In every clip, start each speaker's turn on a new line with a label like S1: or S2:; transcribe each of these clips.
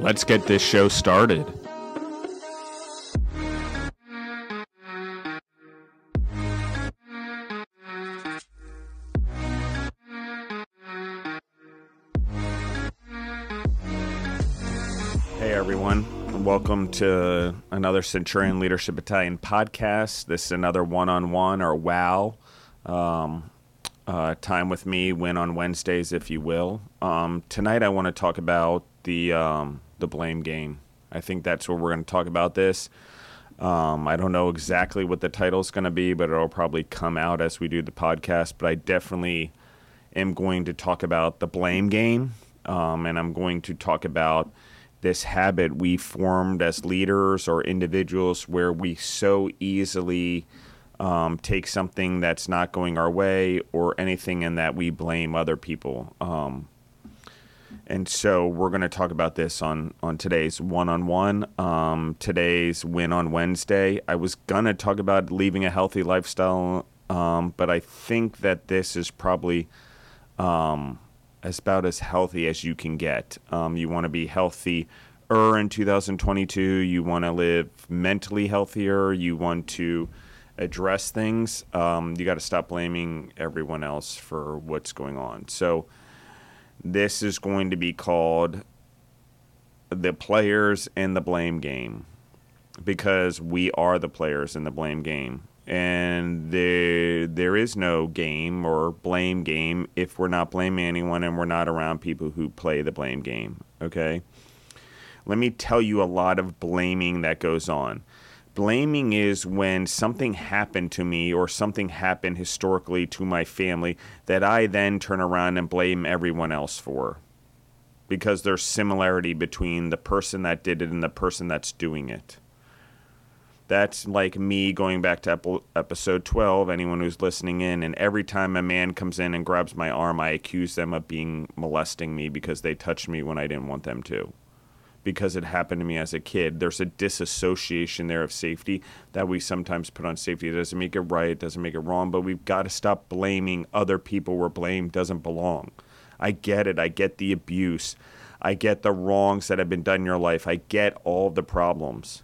S1: Let's get this show started. Hey everyone, welcome to another Centurion Leadership Battalion podcast. This is another one-on-one or WOW um, uh, time with me. Win on Wednesdays, if you will. Um, tonight, I want to talk about the um, the blame game. I think that's where we're going to talk about this. Um, I don't know exactly what the title is going to be, but it'll probably come out as we do the podcast. But I definitely am going to talk about the blame game, um, and I'm going to talk about this habit we formed as leaders or individuals where we so easily um, take something that's not going our way or anything and that we blame other people. Um, and so we're going to talk about this on on today's one on one. Today's win on Wednesday. I was gonna talk about leaving a healthy lifestyle, um, but I think that this is probably um, about as healthy as you can get. Um, you want to be healthy. Er, in 2022, you want to live mentally healthier. You want to address things. Um, you got to stop blaming everyone else for what's going on. So this is going to be called the players in the blame game because we are the players in the blame game. And there, there is no game or blame game if we're not blaming anyone and we're not around people who play the blame game. Okay? Let me tell you a lot of blaming that goes on. Blaming is when something happened to me or something happened historically to my family that I then turn around and blame everyone else for. Because there's similarity between the person that did it and the person that's doing it. That's like me going back to episode 12, anyone who's listening in, and every time a man comes in and grabs my arm, I accuse them of being molesting me because they touched me when I didn't want them to because it happened to me as a kid. There's a disassociation there of safety that we sometimes put on safety. It doesn't make it right, it doesn't make it wrong, but we've got to stop blaming other people where blame doesn't belong. I get it. I get the abuse. I get the wrongs that have been done in your life. I get all the problems.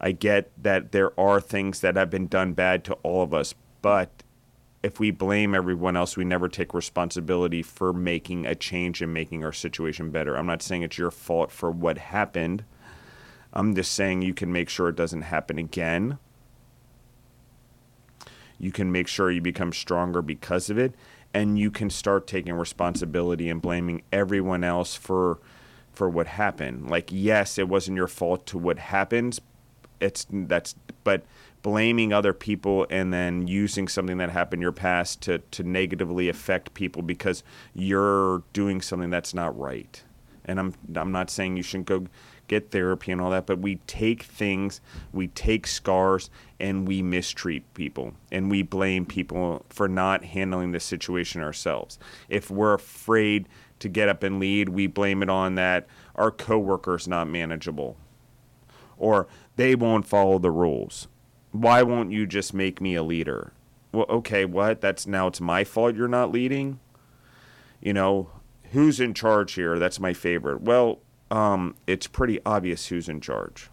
S1: I get that there are things that have been done bad to all of us, but if we blame everyone else, we never take responsibility for making a change and making our situation better. I'm not saying it's your fault for what happened. I'm just saying you can make sure it doesn't happen again. You can make sure you become stronger because of it and you can start taking responsibility and blaming everyone else for for what happened. Like yes, it wasn't your fault to what happens. It's that's but blaming other people and then using something that happened in your past to, to negatively affect people because you're doing something that's not right. And I'm I'm not saying you shouldn't go get therapy and all that, but we take things, we take scars and we mistreat people and we blame people for not handling the situation ourselves. If we're afraid to get up and lead, we blame it on that our coworker's not manageable or they won't follow the rules why won't you just make me a leader? Well, okay, what? That's now it's my fault you're not leading? You know, who's in charge here? That's my favorite. Well, um, it's pretty obvious who's in charge.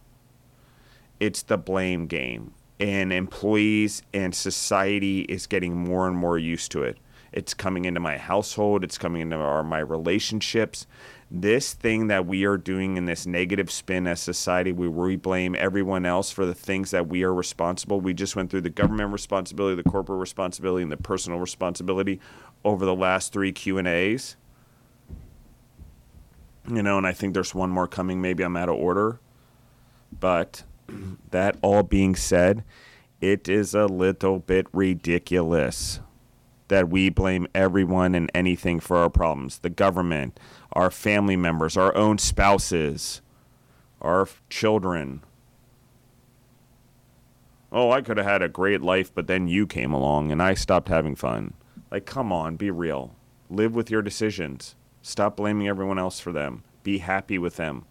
S1: It's the blame game. And employees and society is getting more and more used to it. It's coming into my household, it's coming into our, my relationships. This thing that we are doing in this negative spin as society where we blame everyone else for the things that we are responsible. We just went through the government responsibility the corporate responsibility and the personal responsibility over the last three q and a's. You know and i think there's one more coming. Maybe i'm out of order. But that all being said it is a little bit ridiculous that we blame everyone and anything for our problems the government, our family members, our own spouses, our children. Oh, I could have had a great life, but then you came along and I stopped having fun. Like, come on, be real. Live with your decisions. Stop blaming everyone else for them. Be happy with them.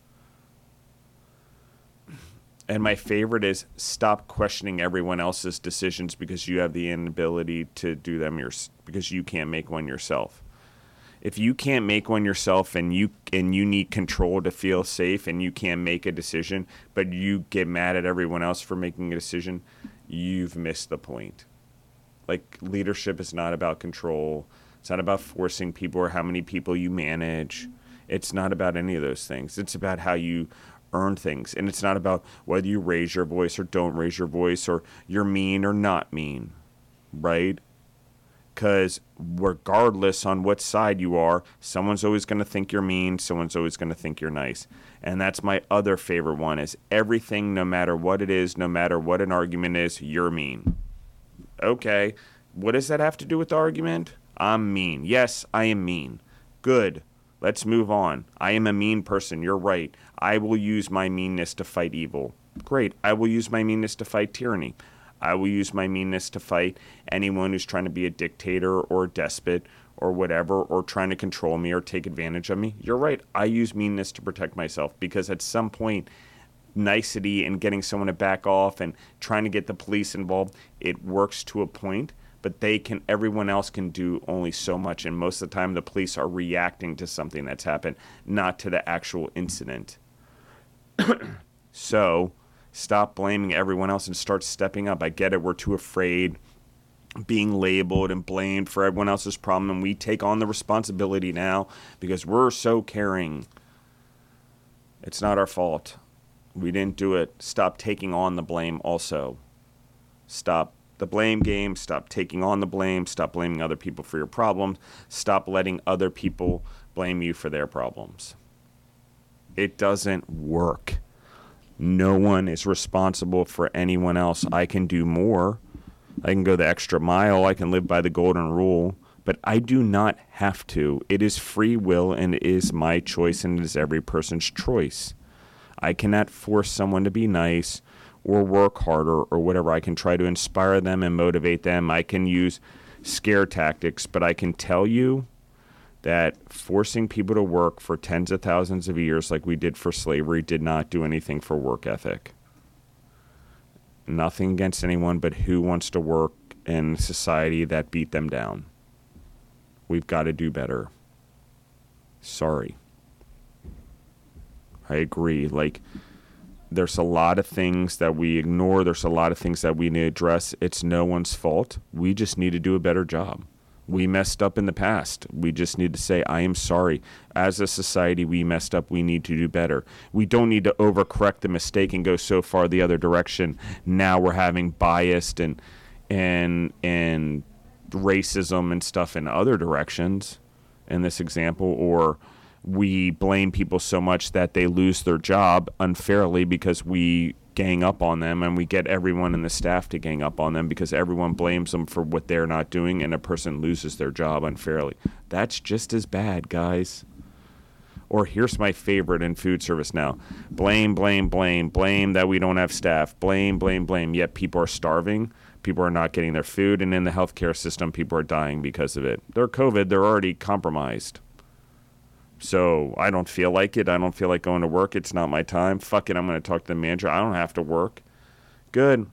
S1: And my favorite is stop questioning everyone else's decisions because you have the inability to do them your, because you can't make one yourself. If you can't make one yourself and you and you need control to feel safe and you can't make a decision, but you get mad at everyone else for making a decision, you've missed the point. Like leadership is not about control. It's not about forcing people or how many people you manage. It's not about any of those things. It's about how you earn things. And it's not about whether you raise your voice or don't raise your voice or you're mean or not mean, right? Because regardless on what side you are, someone's always going to think you're mean, someone's always going to think you're nice. And that's my other favorite one is everything no matter what it is, no matter what an argument is, you're mean. Okay, what does that have to do with the argument? I'm mean. Yes, I am mean. Good. Let's move on. I am a mean person. You're right. I will use my meanness to fight evil. Great. I will use my meanness to fight tyranny. I will use my meanness to fight anyone who's trying to be a dictator or a despot or whatever, or trying to control me or take advantage of me. You're right. I use meanness to protect myself because at some point, nicety and getting someone to back off and trying to get the police involved, it works to a point but they can everyone else can do only so much and most of the time the police are reacting to something that's happened not to the actual incident. So stop blaming everyone else and start stepping up. I get it we're too afraid being labeled and blamed for everyone else's problem and we take on the responsibility now because we're so caring. It's not our fault. We didn't do it. Stop taking on the blame also. Stop the blame game, stop taking on the blame, stop blaming other people for your problems, stop letting other people blame you for their problems. It doesn't work. No one is responsible for anyone else. I can do more. I can go the extra mile. I can live by the golden rule. But I do not have to. It is free will and it is my choice and it is every person's choice. I cannot force someone to be nice or work harder or whatever. I can try to inspire them and motivate them. I can use scare tactics, but I can tell you that forcing people to work for tens of thousands of years, like we did for slavery, did not do anything for work ethic. Nothing against anyone, but who wants to work in society that beat them down? We've got to do better. Sorry. I agree. Like, there's a lot of things that we ignore. There's a lot of things that we need to address. It's no one's fault. We just need to do a better job. We messed up in the past. We just need to say, I am sorry. As a society, we messed up. We need to do better. We don't need to overcorrect the mistake and go so far the other direction. Now we're having biased and and and racism and stuff in other directions in this example or we blame people so much that they lose their job unfairly because we gang up on them and we get everyone in the staff to gang up on them because everyone blames them for what they're not doing and a person loses their job unfairly. That's just as bad, guys. Or here's my favorite in food service now blame, blame, blame, blame that we don't have staff, blame, blame, blame. Yet people are starving. People are not getting their food, and in the healthcare system, people are dying because of it. They're COVID, they're already compromised. So I don't feel like it. I don't feel like going to work. It's not my time. Fuck it. I'm going to talk to the manager. I don't have to work. Good.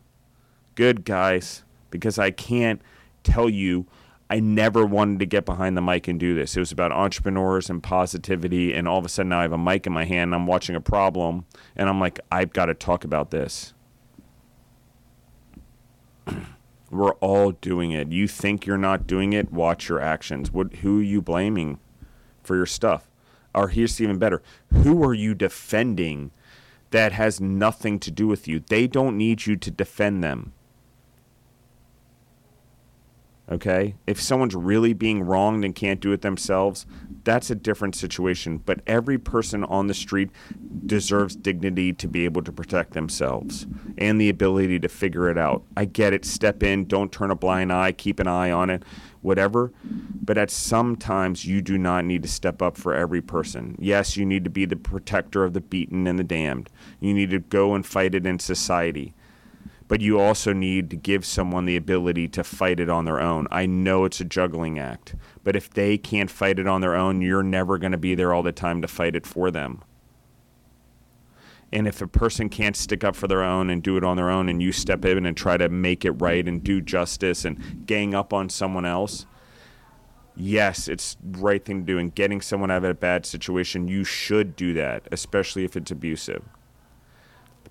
S1: Good, guys. Because I can't tell you I never wanted to get behind the mic and do this. It was about entrepreneurs and positivity. And all of a sudden now I have a mic in my hand. And I'm watching a problem. And I'm like, I've got to talk about this. We're all doing it. You think you're not doing it? Watch your actions. What, who are you blaming for your stuff? Or here's even better who are you defending that has nothing to do with you they don't need you to defend them Okay? If someone's really being wronged and can't do it themselves, that's a different situation. But every person on the street deserves dignity to be able to protect themselves and the ability to figure it out. I get it. Step in, don't turn a blind eye, keep an eye on it, whatever. But at some times, you do not need to step up for every person. Yes, you need to be the protector of the beaten and the damned. You need to go and fight it in society but you also need to give someone the ability to fight it on their own. I know it's a juggling act, but if they can't fight it on their own, you're never going to be there all the time to fight it for them. And if a person can't stick up for their own and do it on their own, and you step in and try to make it right and do justice and gang up on someone else, yes, it's the right thing to do. And getting someone out of a bad situation, you should do that, especially if it's abusive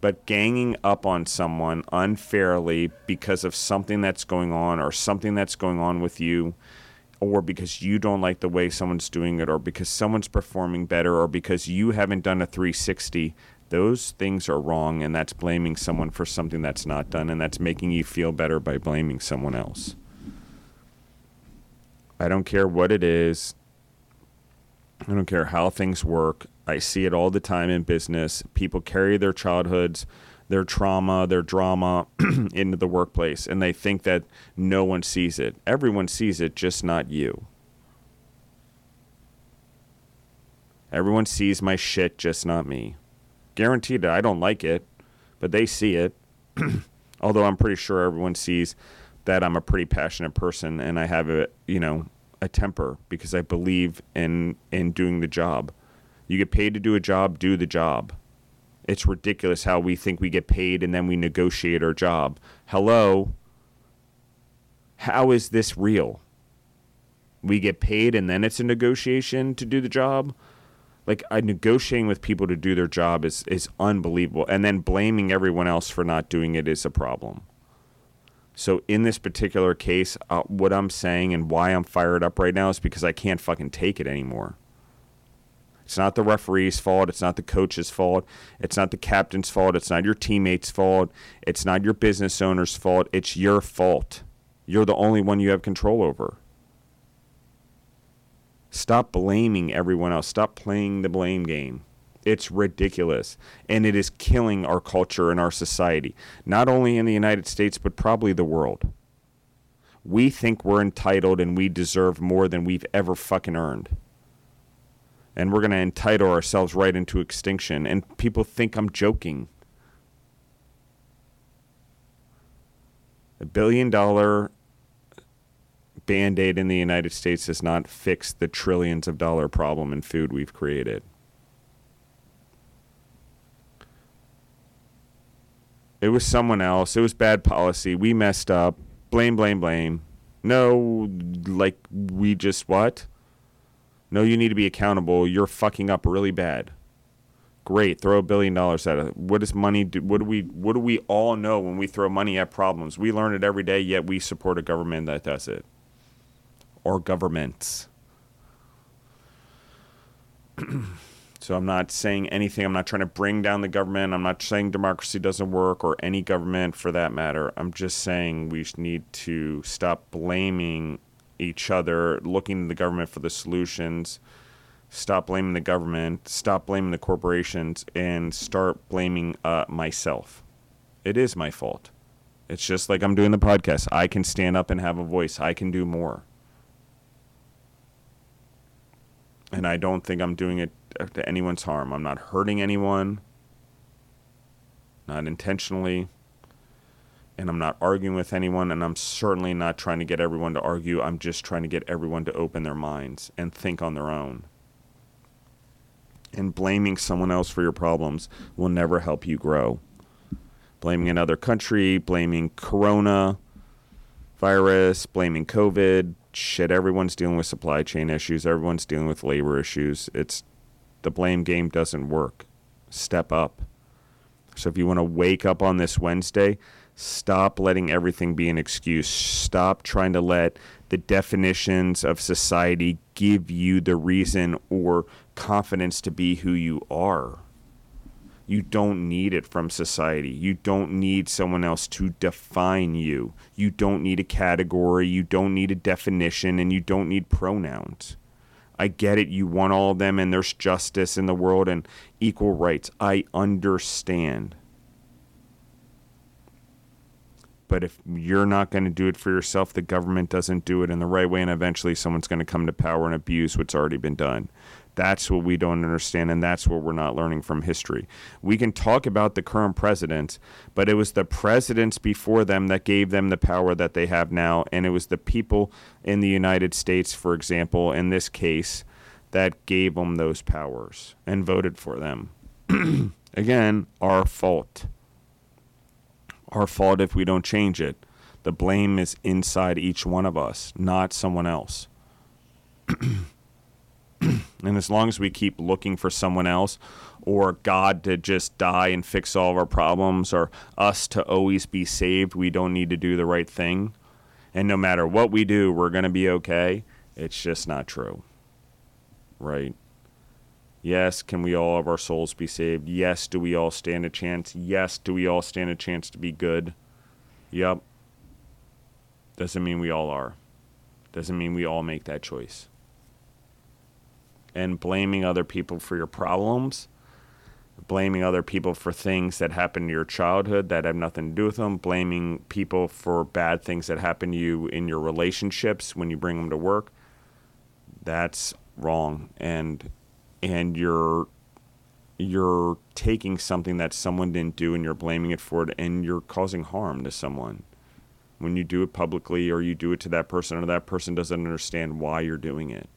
S1: but ganging up on someone unfairly because of something that's going on or something that's going on with you or because you don't like the way someone's doing it or because someone's performing better or because you haven't done a 360 those things are wrong and that's blaming someone for something that's not done and that's making you feel better by blaming someone else i don't care what it is i don't care how things work I see it all the time in business. People carry their childhoods, their trauma, their drama into the workplace, and they think that no one sees it. Everyone sees it, just not you. Everyone sees my shit, just not me. Guaranteed that I don't like it, but they see it. Although I'm pretty sure everyone sees that I'm a pretty passionate person and I have a, you know, a temper because I believe in in doing the job. You get paid to do a job, do the job. It's ridiculous how we think we get paid and then we negotiate our job. Hello? How is this real? We get paid and then it's a negotiation to do the job? Like I negotiating with people to do their job is is unbelievable and then blaming everyone else for not doing it is a problem. So in this particular case, uh, what I'm saying and why I'm fired up right now is because I can't fucking take it anymore. It's not the referee's fault. It's not the coach's fault. It's not the captain's fault. It's not your teammates' fault. It's not your business owner's fault. It's your fault. You're the only one you have control over. Stop blaming everyone else. Stop playing the blame game. It's ridiculous. And it is killing our culture and our society, not only in the United States, but probably the world. We think we're entitled and we deserve more than we've ever fucking earned and we're going to entitle ourselves right into extinction. And people think I'm joking. A billion dollar band aid in the United States does not fix the trillions of dollar problem in food we've created. It was someone else. It was bad policy. We messed up. Blame, blame, blame. No, like we just what? No, you need to be accountable. You're fucking up really bad. Great, throw a billion dollars at it. What does money do? What do we? What do we all know when we throw money at problems? We learn it every day. Yet we support a government that does it, or governments. so I'm not saying anything. I'm not trying to bring down the government. I'm not saying democracy doesn't work or any government for that matter. I'm just saying we need to stop blaming each other, looking to the government for the solutions. Stop blaming the government, stop blaming the corporations, and start blaming uh, myself. It is my fault. It's just like I'm doing the podcast. I can stand up and have a voice. I can do more. And I don't think I'm doing it uh, to anyone's harm. I'm not hurting anyone, not intentionally and I'm not arguing with anyone, and I'm certainly not trying to get everyone to argue. I'm just trying to get everyone to open their minds and think on their own. And blaming someone else for your problems will never help you grow. Blaming another country, blaming corona virus, blaming COVID, shit, everyone's dealing with supply chain issues, everyone's dealing with labor issues. It's the blame game doesn't work. Step up. So if you want to wake up on this Wednesday, Stop letting everything be an excuse. Stop trying to let the definitions of society give you the reason or confidence to be who you are. You don't need it from society. You don't need someone else to define you. You don't need a category. You don't need a definition. And you don't need pronouns. I get it. You want all of them, and there's justice in the world and equal rights. I understand. But if you're not going to do it for yourself, the government doesn't do it in the right way, and eventually someone's going to come to power and abuse what's already been done. That's what we don't understand, and that's what we're not learning from history. We can talk about the current presidents, but it was the presidents before them that gave them the power that they have now, and it was the people in the United States, for example, in this case, that gave them those powers and voted for them. Again, our fault. Our fault if we don't change it. The blame is inside each one of us, not someone else. And as long as we keep looking for someone else or God to just die and fix all of our problems or us to always be saved, we don't need to do the right thing. And no matter what we do, we're going to be okay. It's just not true. Right? Yes, can we all of our souls be saved? Yes, do we all stand a chance? Yes, do we all stand a chance to be good? Yep. Doesn't mean we all are. Doesn't mean we all make that choice and blaming other people for your problems, blaming other people for things that happened in your childhood that have nothing to do with them, blaming people for bad things that happen to you in your relationships when you bring them to work. That's wrong. And and you're you're taking something that someone didn't do and you're blaming it for it and you're causing harm to someone. When you do it publicly or you do it to that person or that person doesn't understand why you're doing it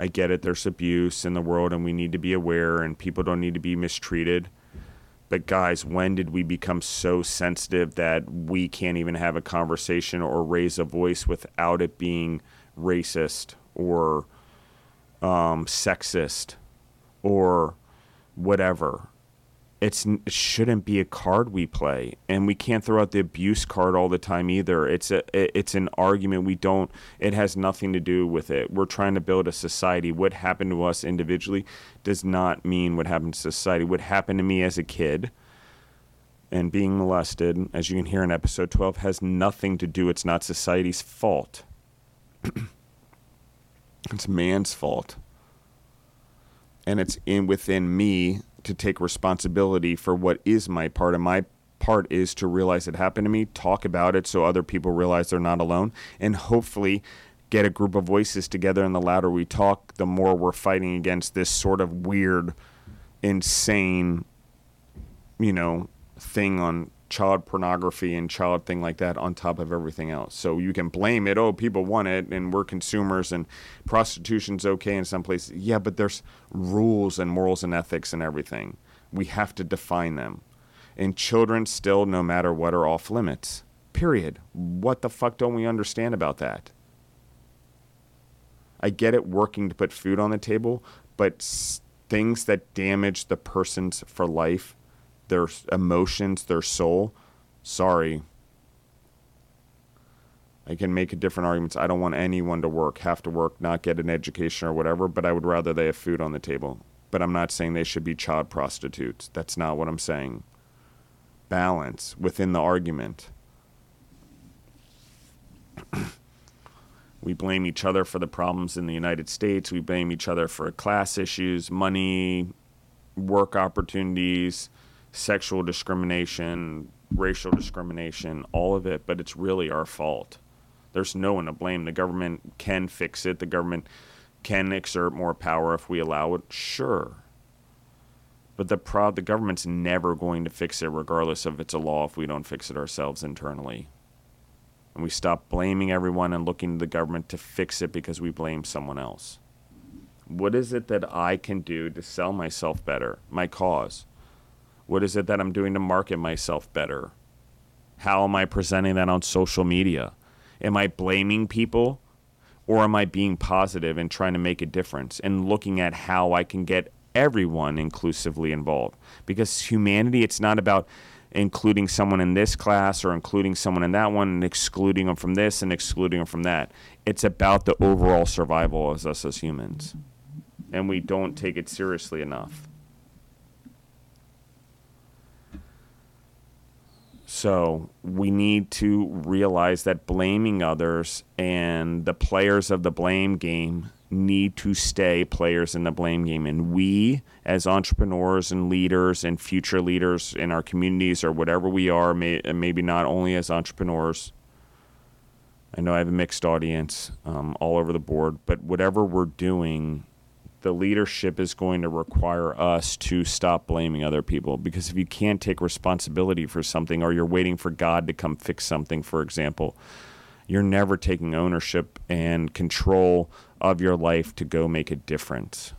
S1: I get it. There's abuse in the world, and we need to be aware, and people don't need to be mistreated. But guys, when did we become so sensitive that we can't even have a conversation or raise a voice without it being racist or um, sexist or whatever? It's it shouldn't be a card we play and we can't throw out the abuse card all the time either. It's a it's an argument we don't it has nothing to do with it. We're trying to build a society. What happened to us individually does not mean what happened to society. What happened to me as a kid and being molested as you can hear in episode 12 has nothing to do it's not society's fault. It's man's fault. And it's in within me to take responsibility for what is my part and my part is to realize it happened to me talk about it so other people realize they're not alone and hopefully get a group of voices together and the louder we talk the more we're fighting against this sort of weird insane you know thing on child pornography and child thing like that on top of everything else. So you can blame it. Oh, people want it, and we're consumers, and prostitution's okay in some places. Yeah, but there's rules and morals and ethics and everything. We have to define them. And children still, no matter what, are off limits. Period. What the fuck don't we understand about that? I get it working to put food on the table, but things that damage the person's for life their emotions, their soul, sorry. I can make a different arguments. I don't want anyone to work, have to work, not get an education or whatever, but I would rather they have food on the table. But I'm not saying they should be child prostitutes. That's not what I'm saying. Balance within the argument. we blame each other for the problems in the United States. We blame each other for class issues, money, work opportunities, sexual discrimination, racial discrimination, all of it, but it's really our fault. There's no one to blame. The government can fix it. The government can exert more power if we allow it. Sure. But the pro- the government's never going to fix it regardless of it's a law if we don't fix it ourselves internally. And we stop blaming everyone and looking to the government to fix it because we blame someone else. What is it that I can do to sell myself better, my cause? What is it that I'm doing to market myself better? How am I presenting that on social media? Am I blaming people or am I being positive and trying to make a difference and looking at how I can get everyone inclusively involved? Because humanity, it's not about including someone in this class or including someone in that one and excluding them from this and excluding them from that. It's about the overall survival of us as humans. and we don't take it seriously enough. So we need to realize that blaming others and the players of the blame game need to stay players in the blame game. And we, as entrepreneurs and leaders and future leaders in our communities or whatever we are, may, maybe not only as entrepreneurs, I know I have a mixed audience um, all over the board, but whatever we're doing, the leadership is going to require us to stop blaming other people because if you can't take responsibility for something or you're waiting for God to come fix something, for example, you're never taking ownership and control of your life to go make a difference.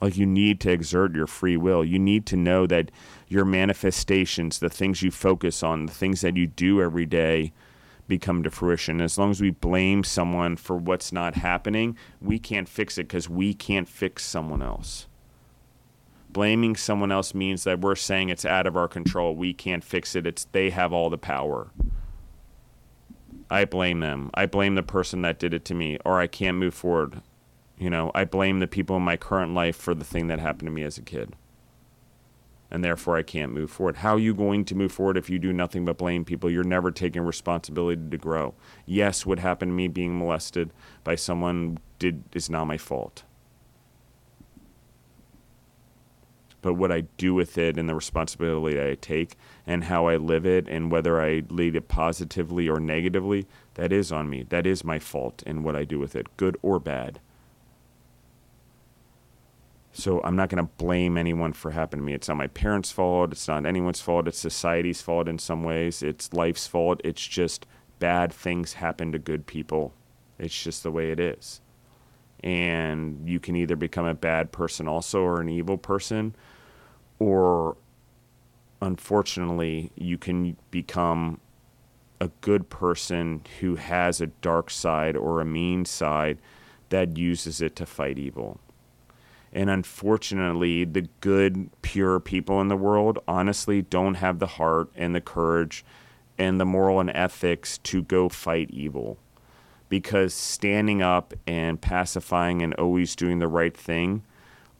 S1: Like you need to exert your free will. You need to know that your manifestations, the things you focus on, the things that you do every day, become to fruition. As long as we blame someone for what's not happening, we can't fix it because we can't fix someone else. Blaming someone else means that we're saying it's out of our control. We can't fix it. It's they have all the power. I blame them. I blame the person that did it to me or I can't move forward. You know, I blame the people in my current life for the thing that happened to me as a kid and therefore I can't move forward. How are you going to move forward if you do nothing but blame people? You're never taking responsibility to grow. Yes, what happened to me being molested by someone did is not my fault. But what I do with it and the responsibility I take and how I live it and whether I lead it positively or negatively, that is on me. That is my fault in what I do with it, good or bad. So I'm not going to blame anyone for happening to me. It's not my parents' fault. It's not anyone's fault. It's society's fault in some ways. It's life's fault. It's just bad things happen to good people. It's just the way it is. And you can either become a bad person also or an evil person, or unfortunately, you can become a good person who has a dark side or a mean side that uses it to fight evil. And unfortunately, the good, pure people in the world honestly don't have the heart and the courage and the moral and ethics to go fight evil. Because standing up and pacifying and always doing the right thing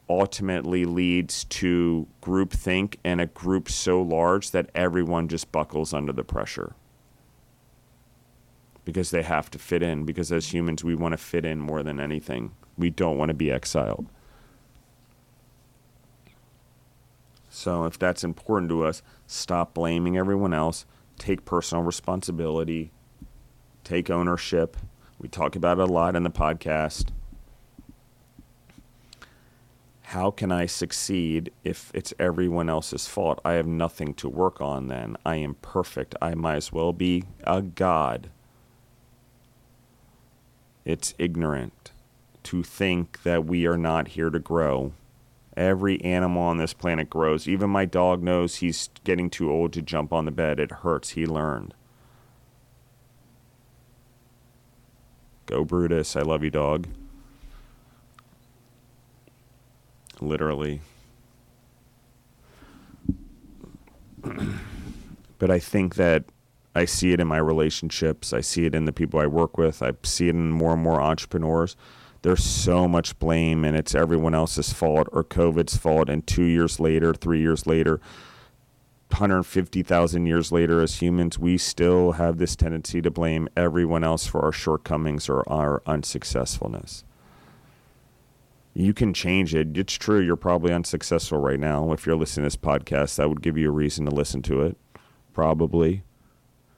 S1: ultimately leads to groupthink and a group so large that everyone just buckles under the pressure. Because they have to fit in. Because as humans, we want to fit in more than anything. We don't want to be exiled. So if that's important to us, stop blaming everyone else, take personal responsibility, take ownership. We talk about it a lot in the podcast. How can I succeed if it's everyone else's fault? I have nothing to work on then. I am perfect. I might as well be a god. It's ignorant to think that we are not here to grow Every animal on this planet grows. Even my dog knows he's getting too old to jump on the bed. It hurts. He learned. Go Brutus. I love you, dog. Literally. but I think that I see it in my relationships. I see it in the people I work with. I see it in more and more entrepreneurs there's so much blame and it's everyone else's fault or COVID's fault. And two years later, three years later, 150,000 years later, as humans, we still have this tendency to blame everyone else for our shortcomings or our unsuccessfulness. You can change it. It's true, you're probably unsuccessful right now. If you're listening to this podcast, that would give you a reason to listen to it. Probably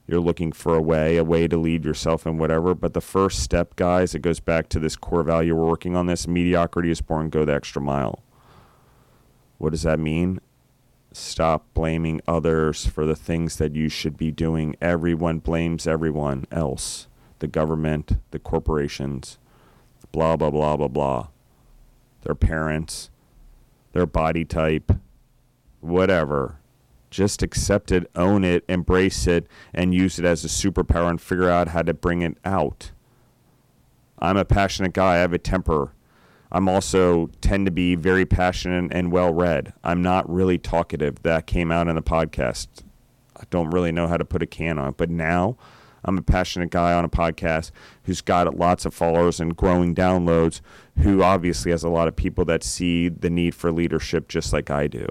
S1: you're looking for a way, a way to lead yourself and whatever. But the first step, guys, it goes back to this core value we're working on this mediocrity is born, go the extra mile. What does that mean? Stop blaming others for the things that you should be doing. Everyone blames everyone else the government, the corporations, blah, blah, blah, blah, blah. Their parents, their body type, whatever just accept it, own it, embrace it, and use it as a superpower and figure out how to bring it out. I'm a passionate guy. I have a temper. I'm also tend to be very passionate and well read. I'm not really talkative. That came out in the podcast. I don't really know how to put a can on it, but now I'm a passionate guy on a podcast who's got lots of followers and growing downloads, who obviously has a lot of people that see the need for leadership just like I do.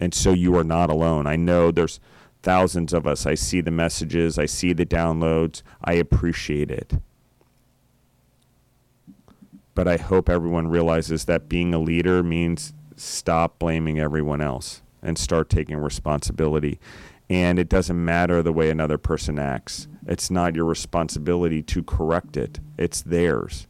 S1: And so you are not alone. I know there's thousands of us. I see the messages, I see the downloads, I appreciate it. But I hope everyone realizes that being a leader means stop blaming everyone else and start taking responsibility. And it doesn't matter the way another person acts. It's not your responsibility to correct it, it's theirs.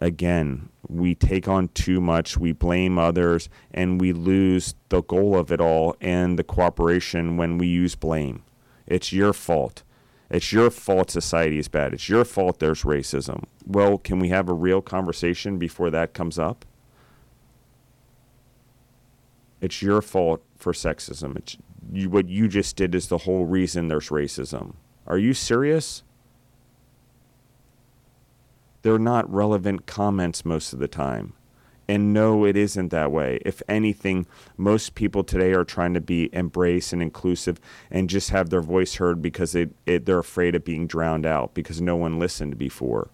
S1: Again, we take on too much, we blame others, and we lose the goal of it all and the cooperation when we use blame. It's your fault. It's your fault society is bad. It's your fault there's racism. Well, can we have a real conversation before that comes up? It's your fault for sexism. It's you, what you just did is the whole reason there's racism. Are you serious? They're not relevant comments most of the time. And no, it isn't that way. If anything, most people today are trying to be embrace and inclusive and just have their voice heard because it, it, they're afraid of being drowned out because no one listened before.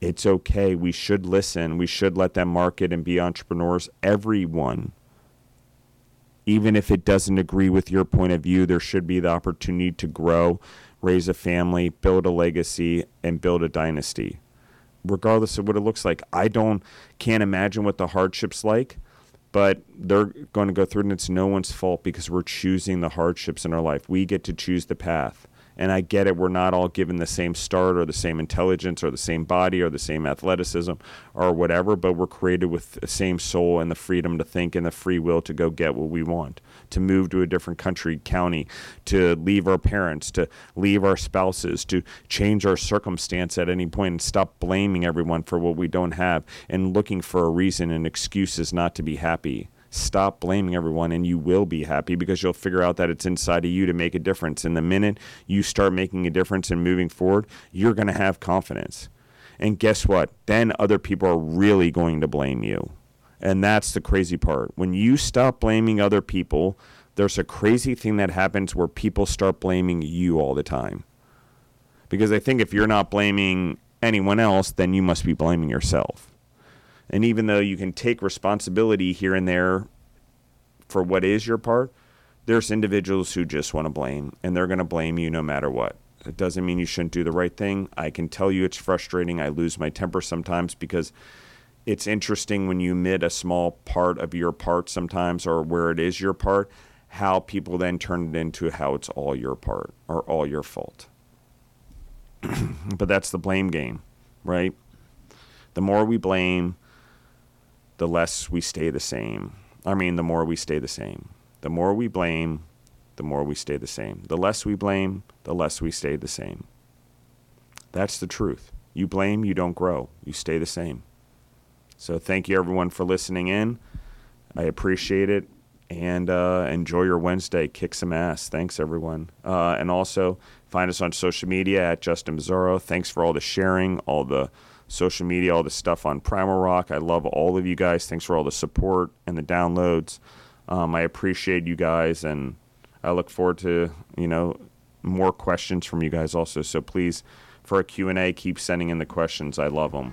S1: It's okay. We should listen. We should let them market and be entrepreneurs. Everyone even if it doesn't agree with your point of view, there should be the opportunity to grow, raise a family, build a legacy, and build a dynasty, regardless of what it looks like. I don't can't imagine what the hardships like, but they're going to go through, and it's no one's fault because we're choosing the hardships in our life. We get to choose the path. And I get it, we're not all given the same start or the same intelligence or the same body or the same athleticism or whatever, but we're created with the same soul and the freedom to think and the free will to go get what we want, to move to a different country, county, to leave our parents, to leave our spouses, to change our circumstance at any point and stop blaming everyone for what we don't have and looking for a reason and excuses not to be happy stop blaming everyone and you will be happy because you'll figure out that it's inside of you to make a difference. And the minute you start making a difference and moving forward, you're going to have confidence. And guess what? Then other people are really going to blame you. And that's the crazy part. When you stop blaming other people, there's a crazy thing that happens where people start blaming you all the time. Because I think if you're not blaming anyone else, then you must be blaming yourself. And even though you can take responsibility here and there for what is your part, there's individuals who just want to blame and they're going to blame you no matter what. It doesn't mean you shouldn't do the right thing. I can tell you it's frustrating. I lose my temper sometimes because it's interesting when you admit a small part of your part sometimes or where it is your part, how people then turn it into how it's all your part or all your fault. but that's the blame game, right? The more we blame, the less we stay the same. I mean, the more we stay the same. The more we blame, the more we stay the same. The less we blame, the less we stay the same. That's the truth. You blame, you don't grow. You stay the same. So thank you everyone for listening in. I appreciate it. And uh, enjoy your Wednesday. Kick some ass. Thanks, everyone. Uh, and also, find us on social media at Justin Bizzarro. Thanks for all the sharing, all the social media, all the stuff on Primal Rock. I love all of you guys. Thanks for all the support and the downloads. Um, I appreciate you guys, and I look forward to you know more questions from you guys also. So please, for a Q and A, keep sending in the questions. I love them.